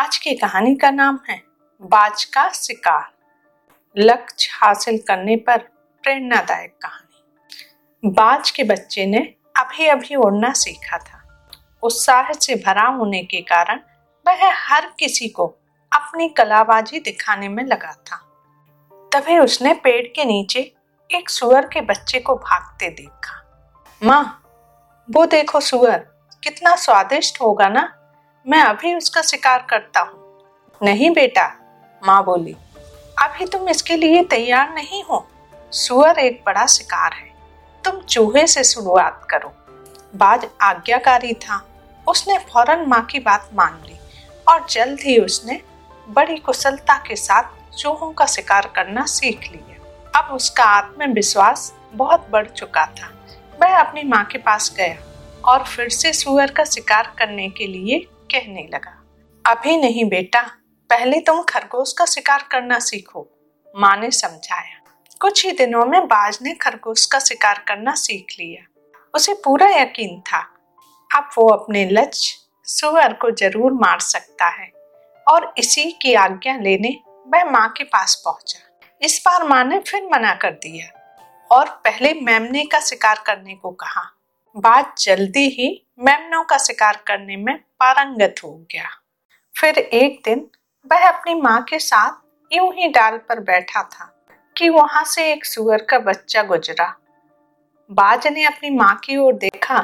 आज की कहानी का नाम है बाज का शिकार। लक्ष्य हासिल करने पर प्रेरणादायक कहानी। बाज के बच्चे ने अभी अभी उड़ना सीखा था। उत्साह से भरा होने के कारण वह हर किसी को अपनी कलाबाजी दिखाने में लगा था। तभी उसने पेड़ के नीचे एक सुअर के बच्चे को भागते देखा। माँ, वो देखो सुअर, कितना स्वादिष्ट होगा ना? मैं अभी उसका शिकार करता हूँ। नहीं बेटा, माँ बोली, अभी तुम इसके लिए तैयार नहीं हो। सुअर एक बड़ा शिकार है। तुम चूहे से शुरुआत करो। बाज आज्ञाकारी था। उसने फ़ौरन माँ की बात मान ली और जल्द ही उसने बड़ी कुशलता के साथ चूहों का शिकार करना सीख लिया। अब उसका आत्मविश्वास बहुत बढ़ चुका था। वह अपनी माँ के पास गया और फिर से सुअर का शिकार करने के लिए कहने लगा, अभी नहीं बेटा, पहले तुम खरगोश का शिकार करना सीखो। माँ ने समझाया, कुछ ही दिनों में बाज ने खरगोश का शिकार करना सीख लिया। उसे पूरा यकीन था। अब वो अपने लक्ष्य सुअर को ज़रूर मार सकता है। और इसी की आज्ञा लेने वह माँ के पास पहुँचा। इस बार माँ ने फिर मना कर दिया और पहले मेमने का शिकार करने को कहा। बात जल्दी ही मेमनों का शिकार करने में पारंगत हो गया। फिर एक दिन वह अपनी माँ के साथ यूँ ही डाल पर बैठा था कि वहाँ से एक सुअर का बच्चा गुजरा। बाज ने अपनी माँ की ओर देखा,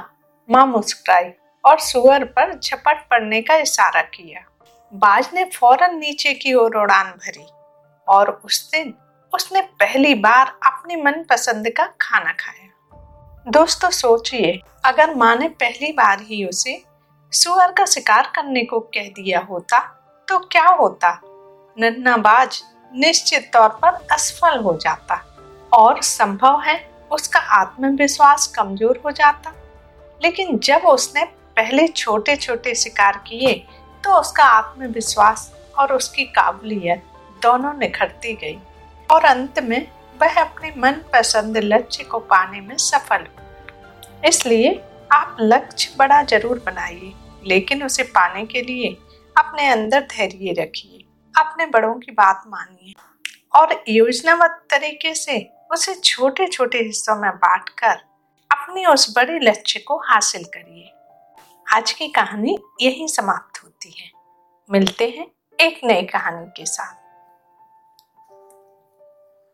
माँ मुस्कुराई और सुअर पर झपट पड़ने का इशारा किया। बाज ने फ़ौरन नीचे की ओर उड़ान भरी और उस दिन उसने पहली बार अपनी मनपसंद का खाना खाया। दोस्तों, सोचिए, अगर माँ ने पहली बार ही उसे सुअर का शिकार करने को कह दिया होता तो क्या होता? नन्नाबाज निश्चित तौर पर असफल हो जाता और संभव है उसका आत्मविश्वास कमज़ोर हो जाता। लेकिन जब उसने पहले छोटे छोटे शिकार किए तो उसका आत्मविश्वास और उसकी काबिलियत दोनों निखरती गई और अंत में वह अपने मन पसंद लक्ष्य को पाने में सफल। हुआ इसलिए आप लक्ष्य बड़ा ज़रूर बनाइए, लेकिन उसे पाने के लिए अपने अंदर धैर्य रखिए, अपने बड़ों की बात मानिए और योजनाबद्ध तरीके से उसे छोटे छोटे हिस्सों में बांटकर अपने उस बड़े लक्ष्य को हासिल करिए। आज की कहानी यही समाप्त होती है। मिलते हैं एक नई कहानी के साथ।